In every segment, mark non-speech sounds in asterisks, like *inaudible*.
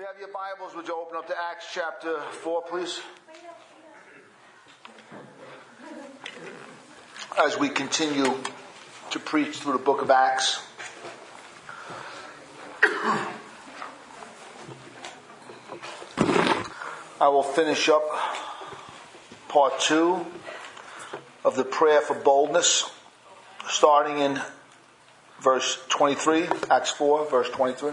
you have your Bibles, would you open up to Acts chapter 4, please? As we continue to preach through the book of Acts. I will finish up part two of the prayer for boldness, starting in verse 23, Acts 4, verse 23.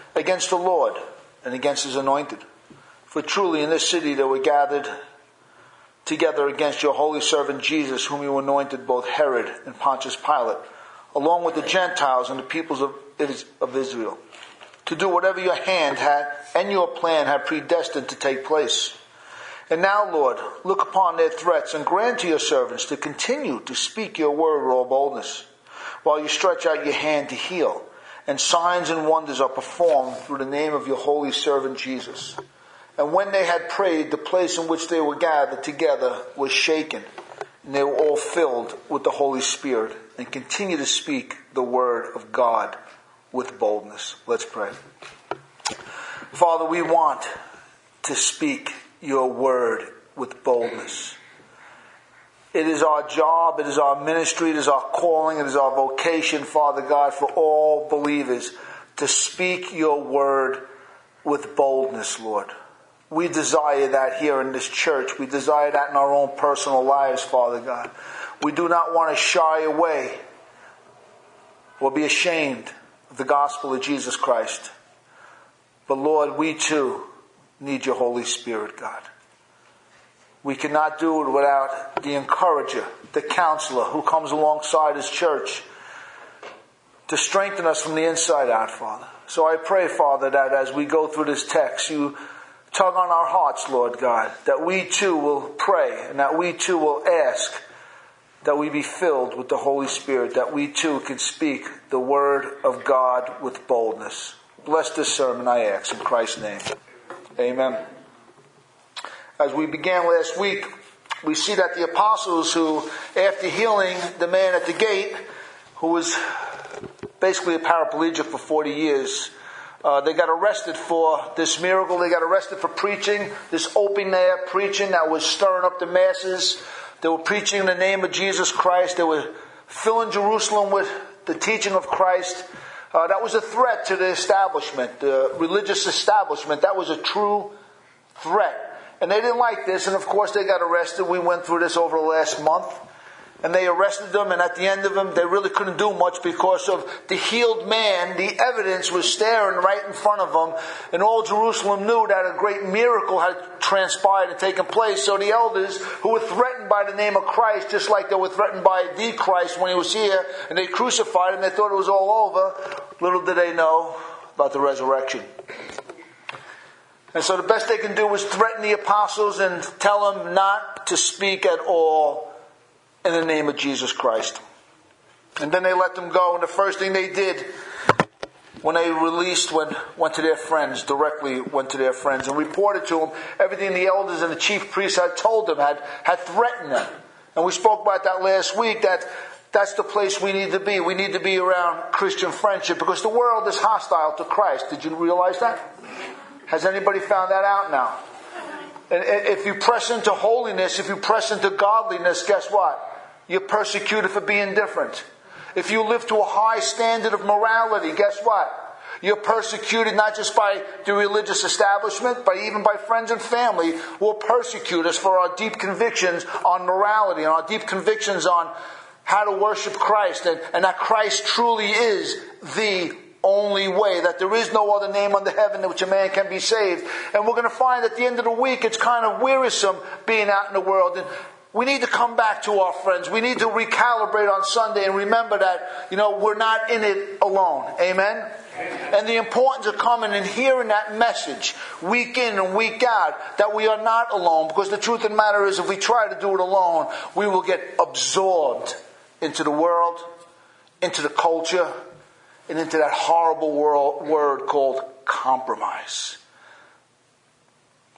against the Lord and against his anointed. For truly in this city they were gathered together against your holy servant Jesus, whom you anointed both Herod and Pontius Pilate, along with the Gentiles and the peoples of, of Israel, to do whatever your hand had and your plan had predestined to take place. And now, Lord, look upon their threats and grant to your servants to continue to speak your word with all boldness, while you stretch out your hand to heal and signs and wonders are performed through the name of your holy servant Jesus. And when they had prayed, the place in which they were gathered together was shaken, and they were all filled with the Holy Spirit, and continued to speak the word of God with boldness. Let's pray. Father, we want to speak your word with boldness. It is our job, it is our ministry, it is our calling, it is our vocation, Father God, for all believers to speak your word with boldness, Lord. We desire that here in this church. We desire that in our own personal lives, Father God. We do not want to shy away or be ashamed of the gospel of Jesus Christ. But Lord, we too need your Holy Spirit, God. We cannot do it without the encourager, the counselor who comes alongside his church to strengthen us from the inside out, Father. So I pray, Father, that as we go through this text, you tug on our hearts, Lord God, that we too will pray and that we too will ask that we be filled with the Holy Spirit, that we too can speak the word of God with boldness. Bless this sermon, I ask, in Christ's name. Amen as we began last week, we see that the apostles who, after healing the man at the gate, who was basically a paraplegic for 40 years, uh, they got arrested for this miracle. They got arrested for preaching this open air preaching that was stirring up the masses. They were preaching in the name of Jesus Christ. They were filling Jerusalem with the teaching of Christ. Uh, that was a threat to the establishment, the religious establishment. That was a true threat. And they didn't like this, and of course they got arrested. We went through this over the last month. And they arrested them, and at the end of them, they really couldn't do much because of the healed man. The evidence was staring right in front of them, and all Jerusalem knew that a great miracle had transpired and taken place. So the elders, who were threatened by the name of Christ, just like they were threatened by the Christ when he was here, and they crucified him, they thought it was all over. Little did they know about the resurrection. And so the best they can do is threaten the apostles and tell them not to speak at all in the name of Jesus Christ. And then they let them go. And the first thing they did when they released when, went to their friends, directly went to their friends and reported to them everything the elders and the chief priests had told them, had, had threatened them. And we spoke about that last week that that's the place we need to be. We need to be around Christian friendship because the world is hostile to Christ. Did you realize that? Has anybody found that out now? If you press into holiness, if you press into godliness, guess what? You're persecuted for being different. If you live to a high standard of morality, guess what? You're persecuted not just by the religious establishment, but even by friends and family will persecute us for our deep convictions on morality and our deep convictions on how to worship Christ and, and that Christ truly is the only way, that there is no other name under heaven in which a man can be saved. And we're going to find at the end of the week it's kind of wearisome being out in the world. And we need to come back to our friends. We need to recalibrate on Sunday and remember that, you know, we're not in it alone. Amen? Amen? And the importance of coming and hearing that message week in and week out that we are not alone because the truth of the matter is if we try to do it alone, we will get absorbed into the world, into the culture, and into that horrible world, word called compromise.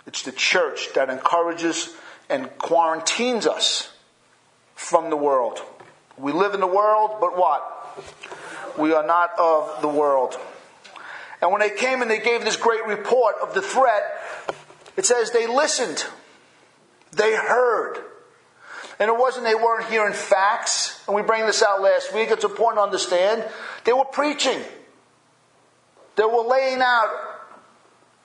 It's the church that encourages and quarantines us from the world. We live in the world, but what? We are not of the world. And when they came and they gave this great report of the threat, it says they listened. They heard. And it wasn't they weren't hearing facts. And we bring this out last week. It's important to understand. They were preaching. They were laying out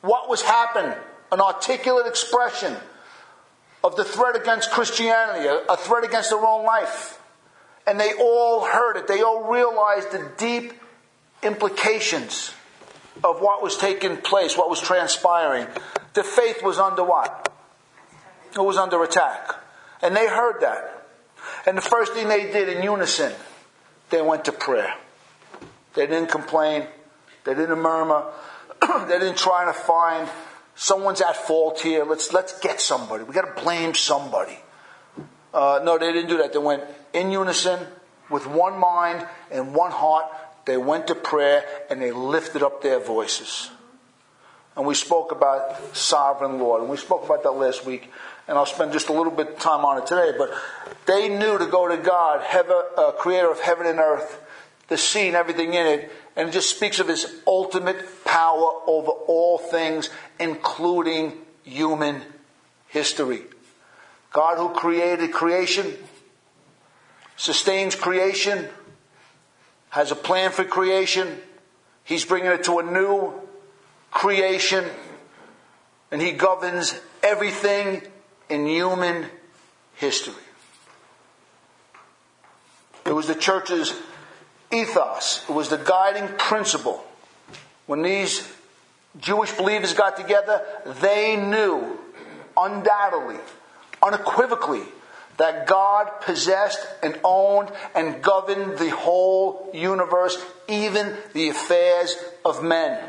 what was happening, an articulate expression of the threat against Christianity, a, threat against their own life. And they all heard it. They all realized the deep implications of what was taking place, what was transpiring. The faith was under what? It was under attack. And they heard that. And the first thing they did in unison, they went to prayer. They didn't complain. They didn't murmur. *clears throat* they didn't try to find someone's at fault here. Let's let's get somebody. We got to blame somebody. Uh, no, they didn't do that. They went in unison with one mind and one heart. They went to prayer and they lifted up their voices. And we spoke about sovereign Lord, and we spoke about that last week. And I'll spend just a little bit of time on it today. But they knew to go to God, heaven, uh, Creator of heaven and earth, the sea and everything in it, and it just speaks of his ultimate power over all things, including human history. God who created creation, sustains creation, has a plan for creation. He's bringing it to a new creation, and he governs everything in human history. It was the church's ethos. It was the guiding principle. When these Jewish believers got together, they knew undoubtedly, unequivocally, that God possessed and owned and governed the whole universe, even the affairs of men.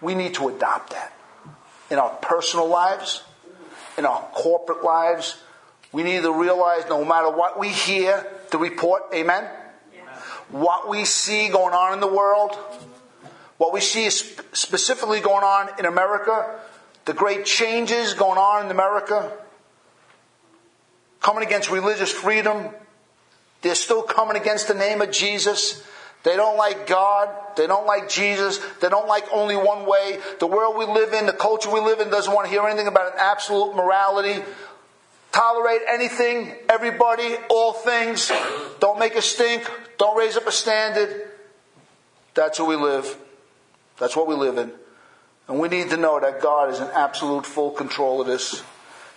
We need to adopt that in our personal lives, in our corporate lives. We need to realize no matter what we hear, the report, amen? what we see going on in the world, what we see specifically going on in America, the great changes going on in America, coming against religious freedom. They're still coming against the name of Jesus. They don't like God. They don't like Jesus. They don't like only one way. The world we live in, the culture we live in doesn't want to hear anything about an absolute morality tolerate anything, everybody, all things. Don't make a stink. Don't raise up a standard. That's who we live. That's what we live in. And we need to know that God is in absolute full control of this.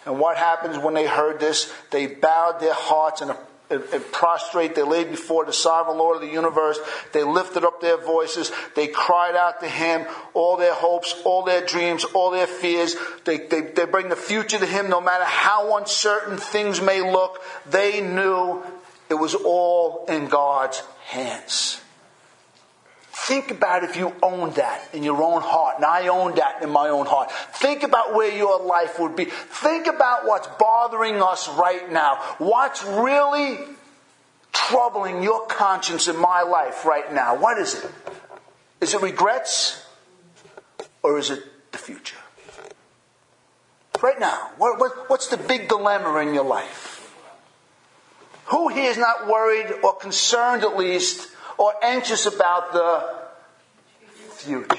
And what happens when they heard this? They bowed their hearts and and, and prostrate. They laid before the sovereign Lord of the universe. They lifted up their voices. They cried out to Him all their hopes, all their dreams, all their fears. They, they, they bring the future to Him no matter how uncertain things may look. They knew it was all in God's hands. Think about if you owned that in your own heart, and I own that in my own heart. Think about where your life would be. Think about what's bothering us right now. What's really troubling your conscience in my life right now? What is it? Is it regrets? Or is it the future? Right now, what, what, what's the big dilemma in your life? Who here is not worried or concerned at least or anxious about the future?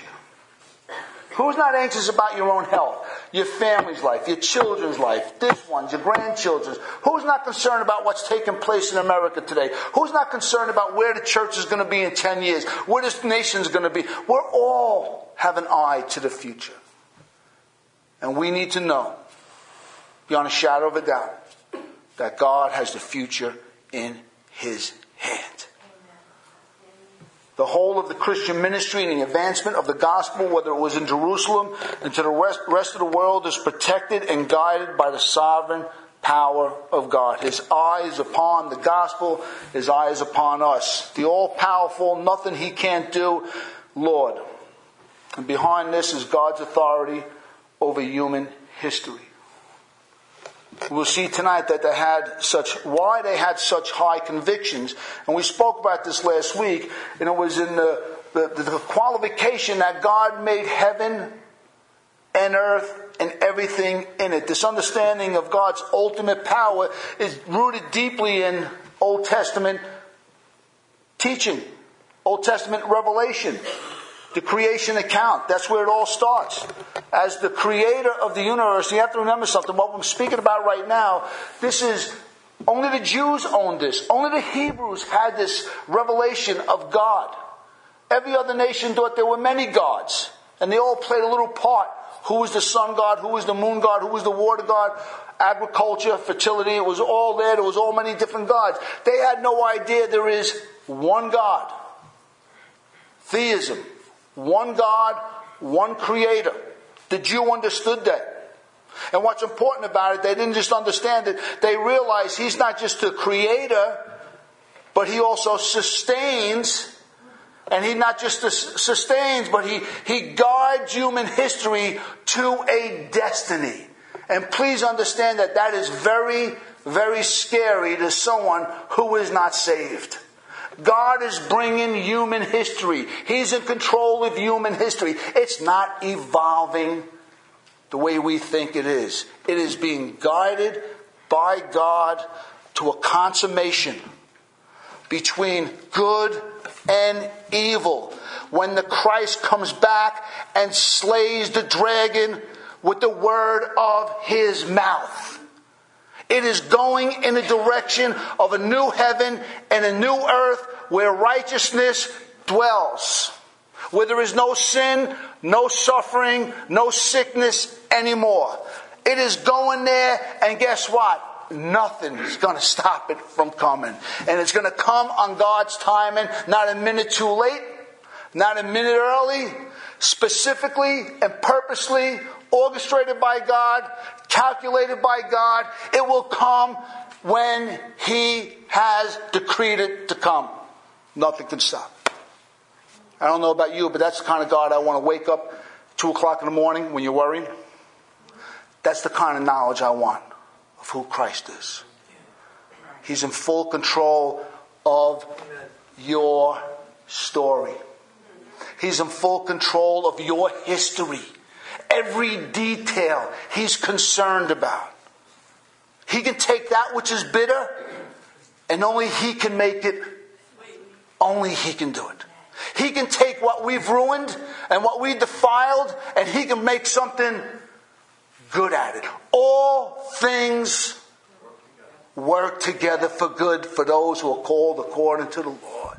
Who's not anxious about your own health, your family's life, your children's life, this one's, your grandchildren's? Who's not concerned about what's taking place in America today? Who's not concerned about where the church is going to be in 10 years, where this nation is going to be? We're all have an eye to the future. And we need to know, beyond a shadow of a doubt, that God has the future in His hand the whole of the Christian ministry and the advancement of the gospel, whether it was in Jerusalem and to the rest, rest of the world, is protected and guided by the sovereign power of God. His eyes upon the gospel, his eyes upon us. The all powerful, nothing he can't do, Lord. And behind this is God's authority over human history. We'll see tonight that they had such, why they had such high convictions. And we spoke about this last week, and it was in the, the, the qualification that God made heaven and earth and everything in it. This understanding of God's ultimate power is rooted deeply in Old Testament teaching, Old Testament revelation, the creation account. That's where it all starts. As the creator of the universe, you have to remember something. What we're speaking about right now, this is only the Jews owned this. Only the Hebrews had this revelation of God. Every other nation thought there were many gods, and they all played a little part who was the sun god? Who was the moon god? Who was the water god? Agriculture, fertility, it was all there. There was all many different gods. They had no idea there is one God. Theism. One God, one creator. The Jew understood that. And what's important about it, they didn't just understand it, they realized he's not just the creator, but he also sustains and he not just sustains, but he, he guides human history to a destiny. And please understand that that is very, very scary to someone who is not saved. God is bringing human history. He's in control of human history. It's not evolving the way we think it is. It is being guided by God to a consummation between good and evil. When the Christ comes back and slays the dragon with the word of his mouth. It is going in the direction of a new heaven and a new earth where righteousness dwells. Where there is no sin, no suffering, no sickness anymore. It is going there, and guess what? Nothing is going to stop it from coming. And it's going to come on God's timing, not a minute too late, not a minute early, specifically and purposely orchestrated by God, calculated by God. It will come when He has decreed it to come. Nothing can stop. I don't know about you, but that's the kind of God I want to wake up two o'clock in the morning when you're worrying. That's the kind of knowledge I want of who Christ is. He's in full control of your story. He's in full control of your history. Every detail he's concerned about. He can take that which is bitter and only he can make it, only he can do it. He can take what we've ruined and what we defiled and he can make something good at it. All things work together for good for those who are called according to the Lord.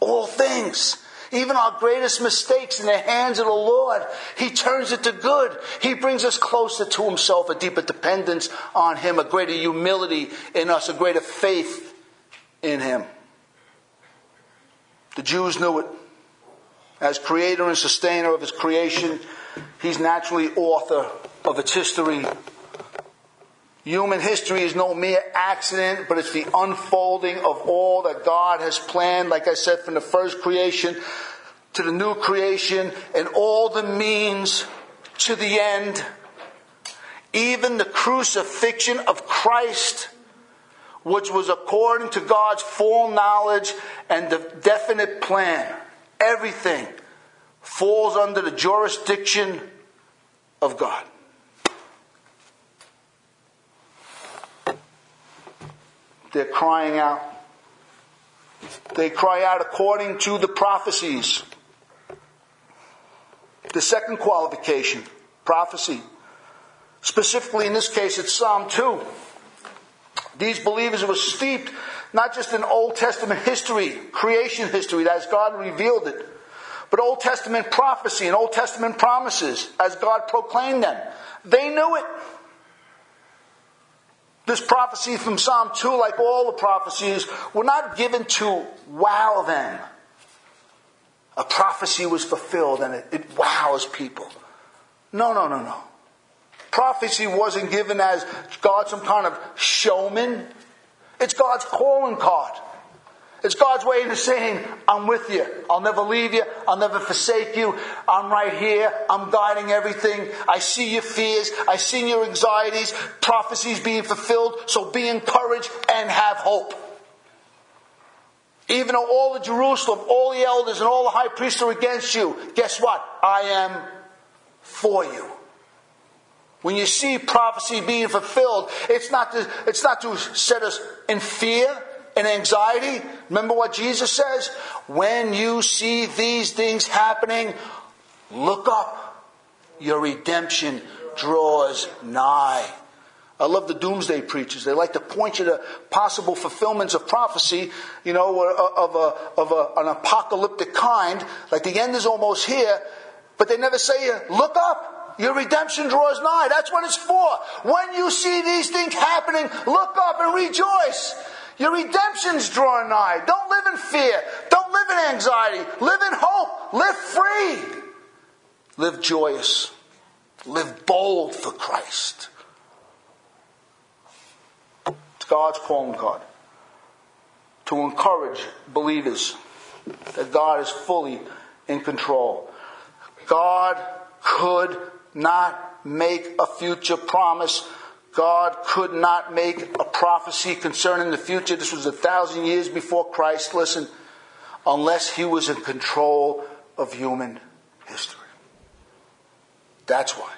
All things. Even our greatest mistakes in the hands of the Lord, He turns it to good. He brings us closer to Himself, a deeper dependence on Him, a greater humility in us, a greater faith in Him. The Jews knew it. As creator and sustainer of His creation, He's naturally author of its history. Human history is no mere accident, but it's the unfolding of all that God has planned, like I said, from the first creation to the new creation and all the means to the end. Even the crucifixion of Christ, which was according to God's full knowledge and the definite plan. Everything falls under the jurisdiction of God. They're crying out. They cry out according to the prophecies. The second qualification, prophecy. Specifically, in this case, it's Psalm 2. These believers were steeped not just in Old Testament history, creation history, as God revealed it, but Old Testament prophecy and Old Testament promises as God proclaimed them. They knew it. This prophecy from Psalm 2, like all the prophecies, were not given to wow them. A prophecy was fulfilled and it, it wows people. No, no, no, no. Prophecy wasn't given as God some kind of showman. It's God's calling card. It's God's way of saying, I'm with you. I'll never leave you. I'll never forsake you. I'm right here. I'm guiding everything. I see your fears. I see your anxieties. Prophecies being fulfilled. So be encouraged and have hope. Even though all the Jerusalem, all the elders, and all the high priests are against you, guess what? I am for you. When you see prophecy being fulfilled, it's not to, it's not to set us in fear and anxiety. Remember what Jesus says? When you see these things happening, look up. Your redemption draws nigh. I love the doomsday preachers. They like to point you to possible fulfillments of prophecy, you know, uh, of, a, of a, an apocalyptic kind. Like the end is almost here, but they never say, look up. Your redemption draws nigh. That's what it's for. When you see these things happening, look up and rejoice. Your redemption's drawing nigh. Don't live in fear. Don't live in anxiety. Live in hope. Live free. Live joyous. Live bold for Christ. It's God's calling card to encourage believers that God is fully in control. God could not make a future promise God could not make a prophecy concerning the future. This was a thousand years before Christ. Listen, unless he was in control of human history. That's why.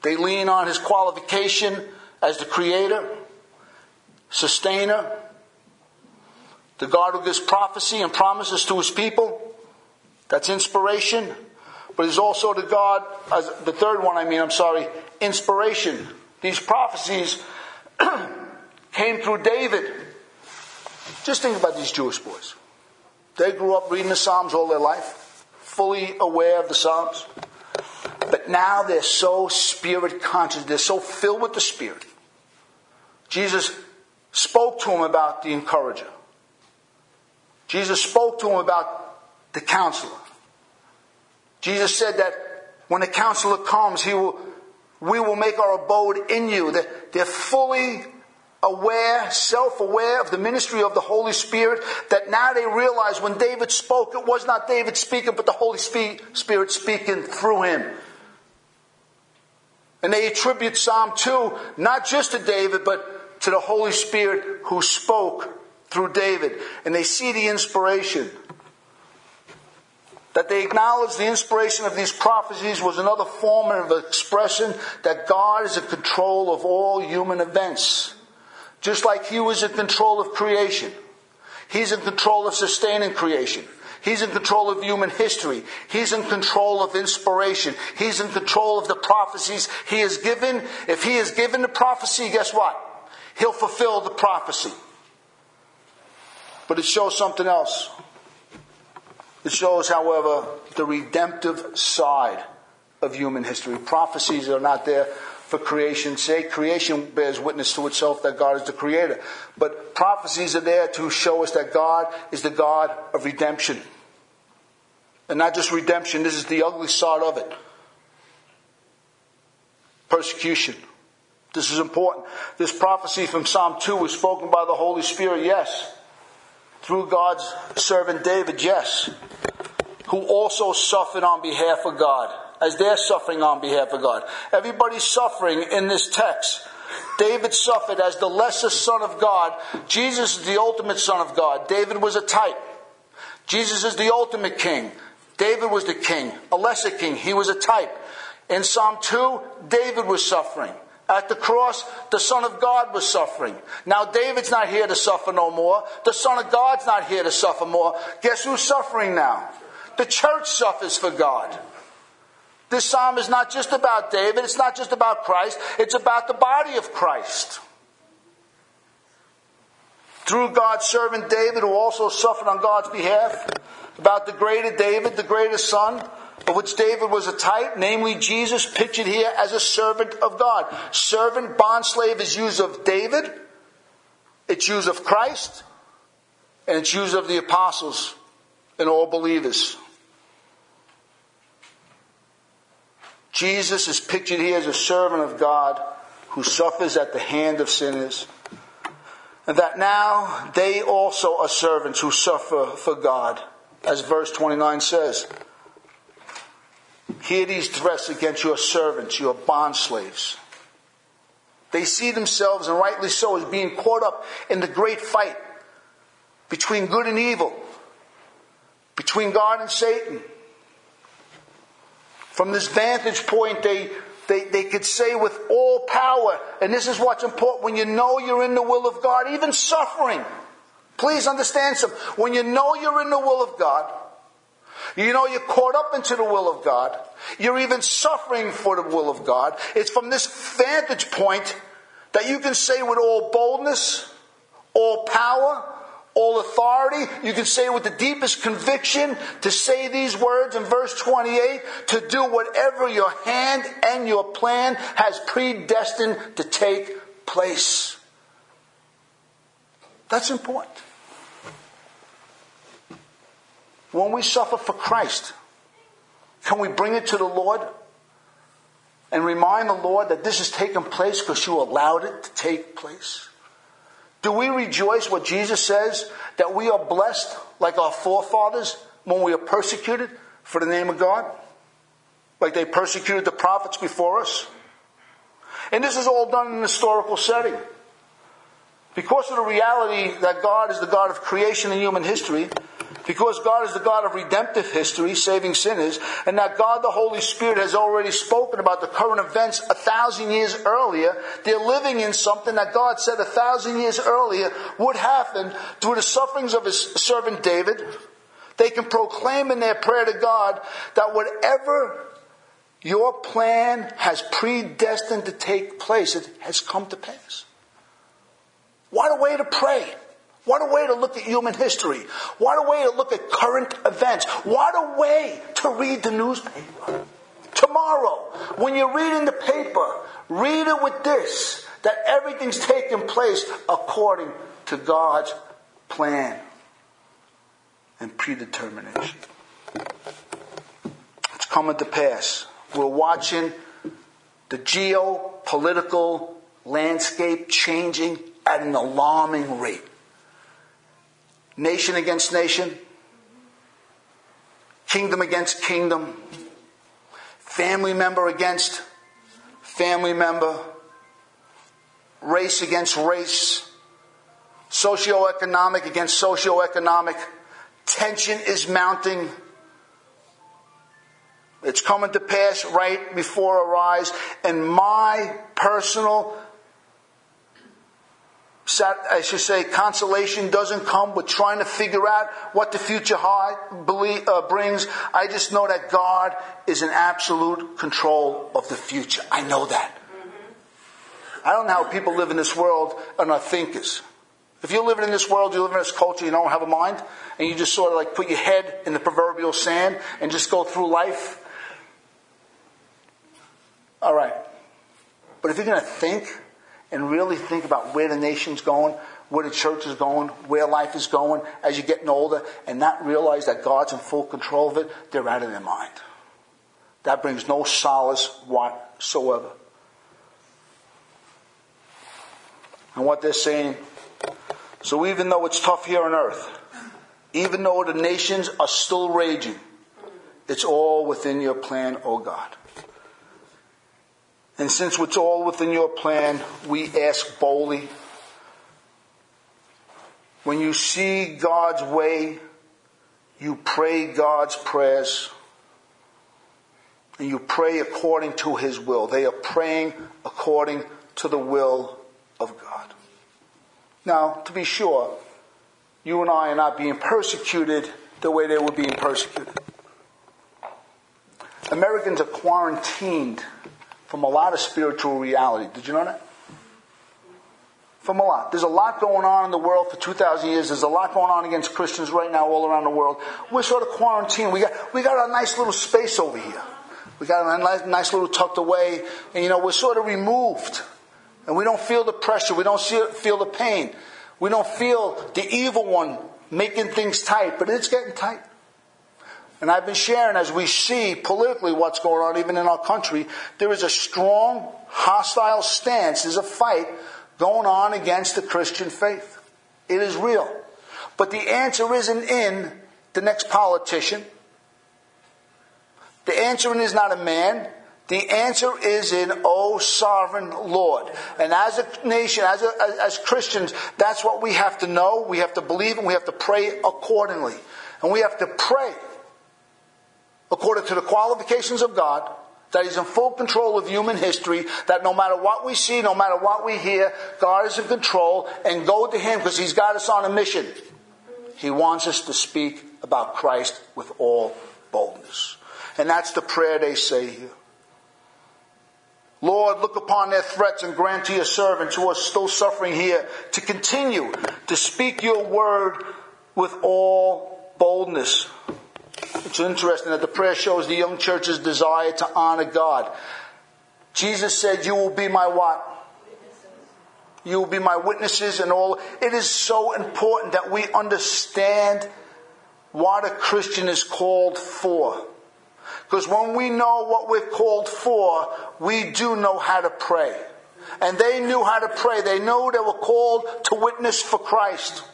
They lean on his qualification as the creator, sustainer, the God who gives prophecy and promises to his people. That's inspiration but he's also to God, as the third one, I mean, I'm sorry, inspiration. These prophecies *clears throat* came through David. Just think about these Jewish boys. They grew up reading the Psalms all their life, fully aware of the Psalms. But now they're so spirit conscious, they're so filled with the Spirit. Jesus spoke to them about the encourager. Jesus spoke to them about the counselor. Jesus said that when the counselor comes, he will, we will make our abode in you. That they're fully aware, self-aware of the ministry of the Holy Spirit, that now they realize when David spoke, it was not David speaking, but the Holy Spirit speaking through him. And they attribute Psalm 2 not just to David, but to the Holy Spirit who spoke through David. And they see the inspiration. That they acknowledge the inspiration of these prophecies was another form of expression that God is in control of all human events. Just like He was in control of creation. He's in control of sustaining creation. He's in control of human history. He's in control of inspiration. He's in control of the prophecies He has given. If He has given the prophecy, guess what? He'll fulfill the prophecy. But it shows something else. It shows, however, the redemptive side of human history. Prophecies are not there for creation's sake. Creation bears witness to itself that God is the creator. But prophecies are there to show us that God is the God of redemption. And not just redemption, this is the ugly side of it. Persecution. This is important. This prophecy from Psalm 2 was spoken by the Holy Spirit, yes through God's servant David, yes, who also suffered on behalf of God, as they're suffering on behalf of God. Everybody's suffering in this text. David suffered as the lesser son of God. Jesus is the ultimate son of God. David was a type. Jesus is the ultimate king. David was the king, a lesser king. He was a type. In Psalm 2, David was suffering. At the cross, the Son of God was suffering. Now, David's not here to suffer no more. The Son of God's not here to suffer more. Guess who's suffering now? The church suffers for God. This psalm is not just about David, it's not just about Christ, it's about the body of Christ. Through God's servant David, who also suffered on God's behalf, about the greater David, the greatest son, of which David was a type, namely Jesus pictured here as a servant of God. Servant, bond slave is used of David, it's used of Christ, and it's used of the apostles and all believers. Jesus is pictured here as a servant of God who suffers at the hand of sinners. And that now they also are servants who suffer for God, as verse 29 says. These threats against your servants, your bond slaves. They see themselves, and rightly so, as being caught up in the great fight between good and evil, between God and Satan. From this vantage point, they, they, they could say with all power, and this is what's important, when you know you're in the will of God, even suffering, please understand something. When you know you're in the will of God, you know you're caught up into the will of God, you're even suffering for the will of God. It's from this vantage point that you can say with all boldness, all power, all authority. You can say with the deepest conviction to say these words in verse 28 to do whatever your hand and your plan has predestined to take place. That's important. When we suffer for Christ, can we bring it to the Lord and remind the Lord that this has taken place because you allowed it to take place? Do we rejoice what Jesus says that we are blessed like our forefathers when we are persecuted for the name of God? Like they persecuted the prophets before us? And this is all done in an historical setting. Because of the reality that God is the God of creation and human history, because God is the God of redemptive history, saving sinners, and that God the Holy Spirit has already spoken about the current events a thousand years earlier, they're living in something that God said a thousand years earlier would happen through the sufferings of his servant David. They can proclaim in their prayer to God that whatever your plan has predestined to take place, it has come to pass. Way to pray. What a way to look at human history. What a way to look at current events. What a way to read the newspaper. Tomorrow, when you're reading the paper, read it with this that everything's taking place according to God's plan and predetermination. It's coming to pass. We're watching the geopolitical landscape changing at an alarming rate nation against nation, kingdom against kingdom, family member against family member, race against race, socioeconomic against socioeconomic. Tension is mounting. It's coming to pass right before our eyes. And my personal I should say, consolation doesn't come with trying to figure out what the future uh, brings. I just know that God is in absolute control of the future. I know that. I don't know how people live in this world and are thinkers. If you're living in this world, you live in this culture, you don't have a mind, and you just sort of like put your head in the proverbial sand and just go through life. All right. But if you're going to think, and really think about where the nation's going, where the church is going, where life is going as you're getting older, and not realize that God's in full control of it, they're out of their mind. That brings no solace whatsoever. And what they're saying, so even though it's tough here on earth, even though the nations are still raging, it's all within your plan, oh God. And since it's all within your plan, we ask boldly. When you see God's way, you pray God's prayers. And you pray according to His will. They are praying according to the will of God. Now, to be sure, you and I are not being persecuted the way they were being persecuted. Americans are quarantined from a lot of spiritual reality. Did you know that? From a lot. There's a lot going on in the world for 2,000 years. There's a lot going on against Christians right now all around the world. We're sort of quarantined. We got, we got a nice little space over here. We got a nice, nice little tucked away. And you know, we're sort of removed. And we don't feel the pressure. We don't feel the pain. We don't feel the evil one making things tight, but it's getting tight. And I've been sharing as we see politically what's going on even in our country, there is a strong, hostile stance. There's a fight going on against the Christian faith. It is real. But the answer isn't in the next politician. The answer is not a man. The answer is in, O sovereign Lord. And as a nation, as, a, as Christians, that's what we have to know, we have to believe, and we have to pray accordingly. And we have to pray according to the qualifications of God, that He's in full control of human history, that no matter what we see, no matter what we hear, God is in control, and go to Him because He's got us on a mission. He wants us to speak about Christ with all boldness. And that's the prayer they say here. Lord, look upon their threats and grant to your servants who are still suffering here to continue to speak your word with all boldness. It's interesting that the prayer shows the young church's desire to honor God. Jesus said, You will be my what? You will be my witnesses and all. It is so important that we understand what a Christian is called for. Because when we know what we're called for, we do know how to pray. And they knew how to pray. They knew they were called to witness for Christ.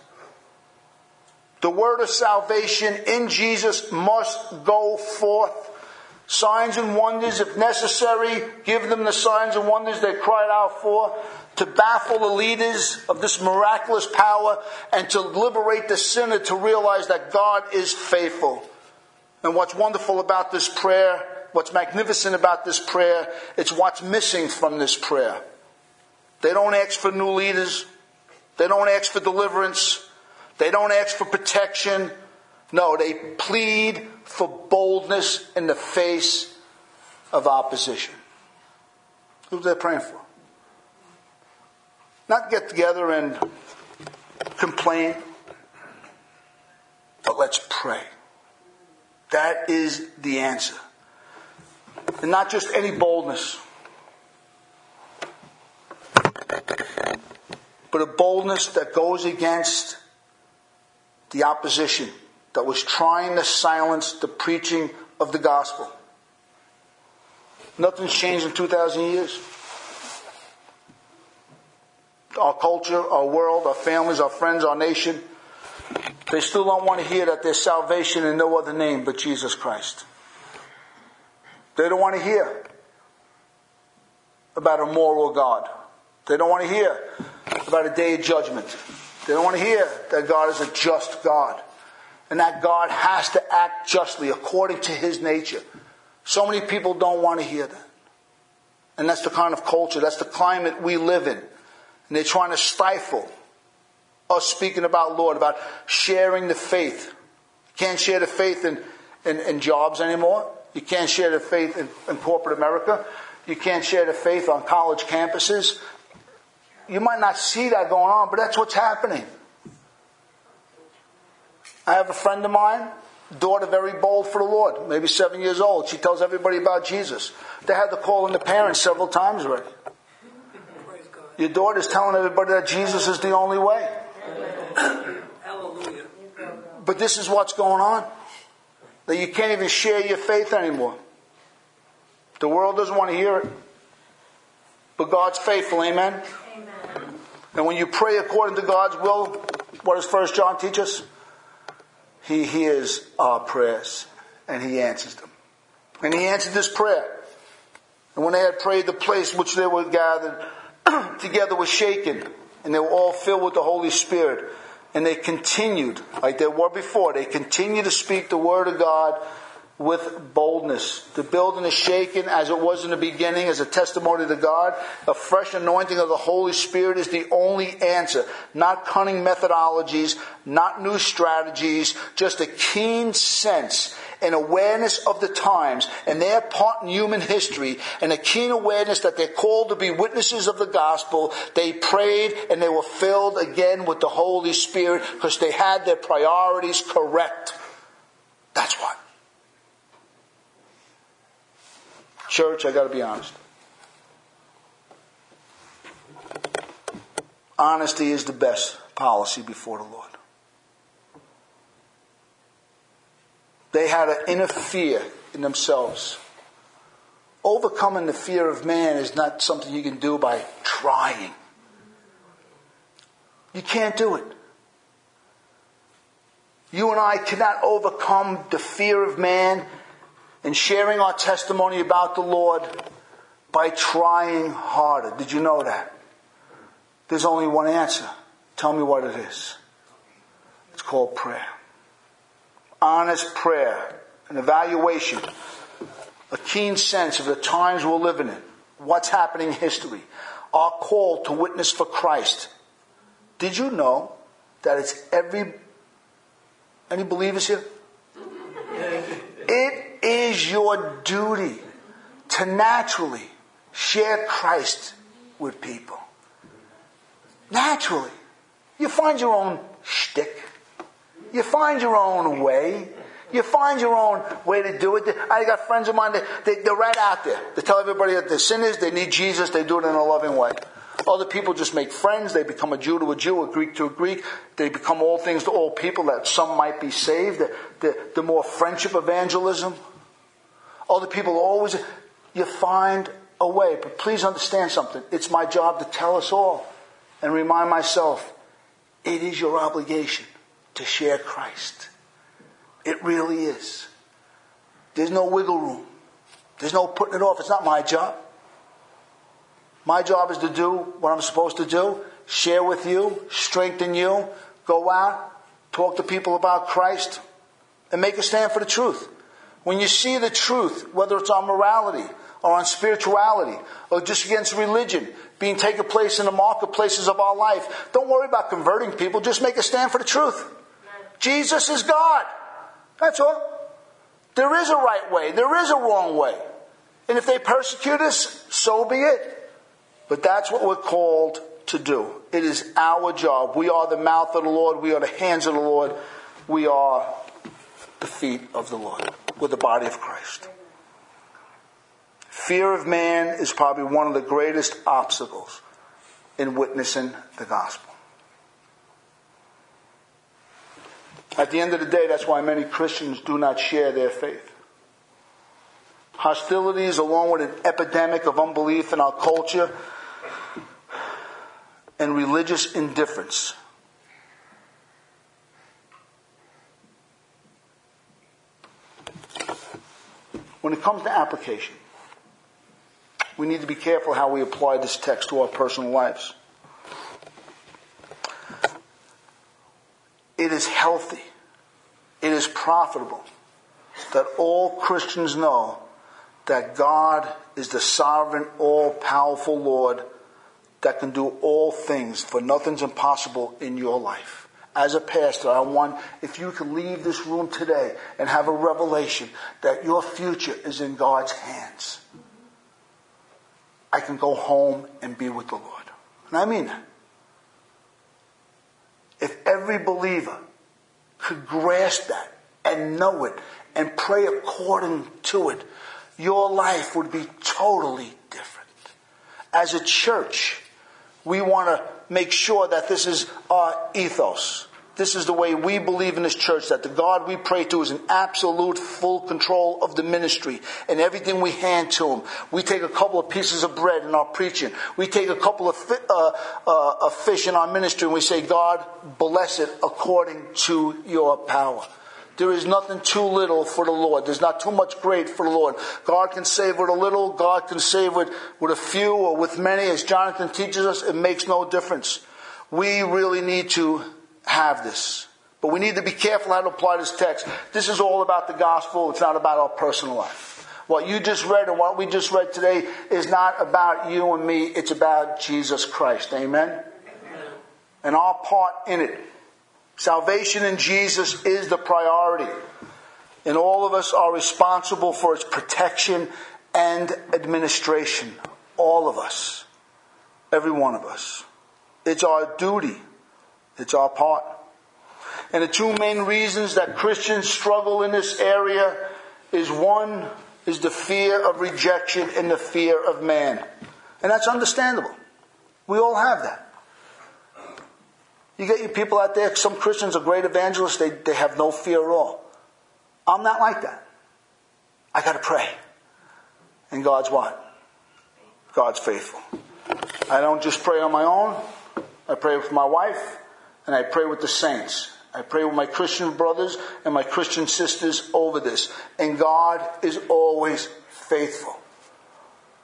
The word of salvation in Jesus must go forth. Signs and wonders, if necessary, give them the signs and wonders they cried out for to baffle the leaders of this miraculous power and to liberate the sinner to realize that God is faithful. And what's wonderful about this prayer, what's magnificent about this prayer, it's what's missing from this prayer. They don't ask for new leaders. They don't ask for deliverance. They don't ask for protection. No, they plead for boldness in the face of opposition. Who's they're praying for? Not get together and complain, but let's pray. That is the answer. And not just any boldness, but a boldness that goes against the opposition that was trying to silence the preaching of the gospel. Nothing's changed in 2,000 years. Our culture, our world, our families, our friends, our nation, they still don't want to hear that there's salvation in no other name but Jesus Christ. They don't want to hear about a moral God. They don't want to hear about a day of judgment. They don't want to hear that God is a just God and that God has to act justly according to his nature. So many people don't want to hear that. And that's the kind of culture, that's the climate we live in. And they're trying to stifle us speaking about Lord, about sharing the faith. You can't share the faith in, in, in jobs anymore. You can't share the faith in, in corporate America. You can't share the faith on college campuses. You might not see that going on, but that's what's happening. I have a friend of mine, daughter very bold for the Lord, maybe seven years old. She tells everybody about Jesus. They had to call in the parents several times already. Your daughter's telling everybody that Jesus is the only way. Hallelujah. But this is what's going on. That you can't even share your faith anymore. The world doesn't want to hear it. But God's faithful, amen? And when you pray according to God's will, what does First John teach us? He hears our prayers and he answers them. And he answered this prayer. And when they had prayed, the place which they were gathered *clears throat* together was shaken, and they were all filled with the Holy Spirit. And they continued, like they were before, they continued to speak the word of God with boldness. The building is shaken as it was in the beginning as a testimony to God. A fresh anointing of the Holy Spirit is the only answer. Not cunning methodologies, not new strategies, just a keen sense and awareness of the times and their part in human history and a keen awareness that they're called to be witnesses of the gospel. They prayed and they were filled again with the Holy Spirit because they had their priorities correct. That's what. Church, I got to be honest. Honesty is the best policy before the Lord. They had an inner fear in themselves. Overcoming the fear of man is not something you can do by trying. You can't do it. You and I cannot overcome the fear of man and sharing our testimony about the Lord by trying harder. Did you know that? There's only one answer. Tell me what it is. It's called prayer. Honest prayer, an evaluation, a keen sense of the times we're living in, what's happening in history, our call to witness for Christ. Did you know that it's every any believers here? It is your duty to naturally share Christ with people. Naturally. You find your own shtick. You find your own way. You find your own way to do it. I got friends of mine, they, they, are right out there. They tell everybody that they're sinners, they need Jesus, they do it in a loving way. Other people just make friends, they become a Jew to a Jew, a Greek to a Greek, they become all things to all people that some might be saved. The, the, the more friendship evangelism. Other people always, you find a way. But please understand something. It's my job to tell us all and remind myself it is your obligation to share Christ. It really is. There's no wiggle room. There's no putting it off. It's not my job. My job is to do what I'm supposed to do, share with you, strengthen you, go out, talk to people about Christ, and make a stand for the truth. When you see the truth, whether it's on morality or on spirituality or just against religion being taken place in the marketplaces of our life, don't worry about converting people. Just make a stand for the truth. Jesus is God. That's all. There is a right way. There is a wrong way. And if they persecute us, so be it. But that's what we're called to do. It is our job. We are the mouth of the Lord. We are the hands of the Lord. We are the feet of the Lord. We're the body of Christ. Fear of man is probably one of the greatest obstacles in witnessing the gospel. At the end of the day, that's why many Christians do not share their faith. Hostilities, along with an epidemic of unbelief in our culture and religious indifference. It comes to application, we need to be careful how we apply this text to our personal lives. It is healthy. It is profitable that all Christians know that God is the sovereign, all powerful Lord that can do all things, for nothing's impossible in your life. As a pastor, I want, if you could leave this room today and have a revelation that your future is in God's hands, I can go home and be with the Lord. And I mean that. If every believer could grasp that and know it and pray according to it, your life would be totally different. As a church, we want to make sure that this is our ethos. This is the way we believe in this church that the God we pray to is in absolute full control of the ministry and everything we hand to Him. We take a couple of pieces of bread in our preaching. We take a couple of, fi- uh, uh, fish in our ministry and we say, God, bless it according to your power. There is nothing too little for the Lord. There's not too much great for the Lord. God can save with a little. God can save with, with a few or with many. As Jonathan teaches us, it makes no difference. We really need to have this. But we need to be careful how to apply this text. This is all about the gospel. It's not about our personal life. What you just read and what we just read today is not about you and me. It's about Jesus Christ. Amen? Amen. And our part in it. Salvation in Jesus is the priority. And all of us are responsible for its protection and administration. All of us. Every one of us. It's our duty. It's our part. And the two main reasons that Christians struggle in this area is one is the fear of rejection and the fear of man. And that's understandable. We all have that. You get your people out there, some Christians are great evangelists, they, they have no fear at all. I'm not like that. I got to pray. And God's what? God's faithful. I don't just pray on my own. I pray with my wife and I pray with the saints. I pray with my Christian brothers and my Christian sisters over this. And God is always faithful.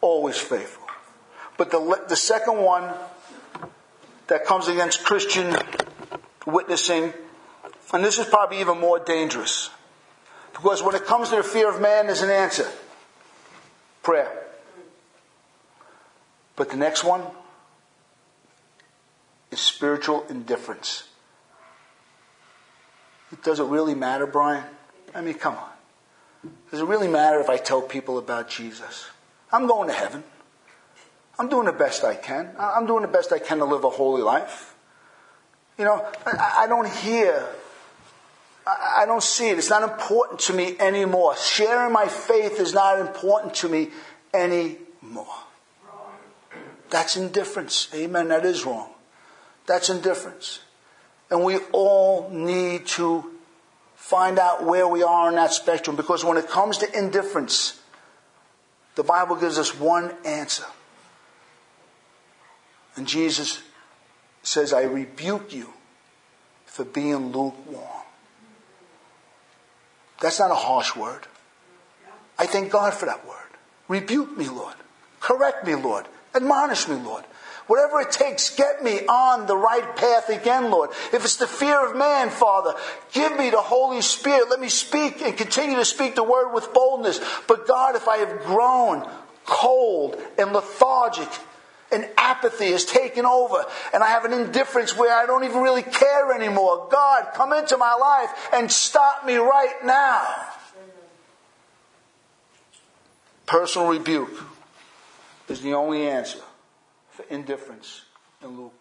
Always faithful. But the, the second one that comes against Christian witnessing, and this is probably even more dangerous. Because when it comes to the fear of man, there's an answer prayer. But the next one is spiritual indifference. Does it really matter, Brian? I mean, come on. Does it really matter if I tell people about Jesus? I'm going to heaven. I'm doing the best I can. I'm doing the best I can to live a holy life. You know, I, I don't hear, I, I don't see it. It's not important to me anymore. Sharing my faith is not important to me anymore. That's indifference. Amen. That is wrong. That's indifference. And we all need to find out where we are on that spectrum because when it comes to indifference, the Bible gives us one answer. And Jesus says, I rebuke you for being lukewarm. That's not a harsh word. I thank God for that word. Rebuke me, Lord. Correct me, Lord. Admonish me, Lord. Whatever it takes, get me on the right path again, Lord. If it's the fear of man, Father, give me the Holy Spirit. Let me speak and continue to speak the word with boldness. But God, if I have grown cold and lethargic and apathy has taken over and I have an indifference where I don't even really care anymore, God, come into my life and stop me right now. Personal rebuke is the only answer for indifference and lukewarm.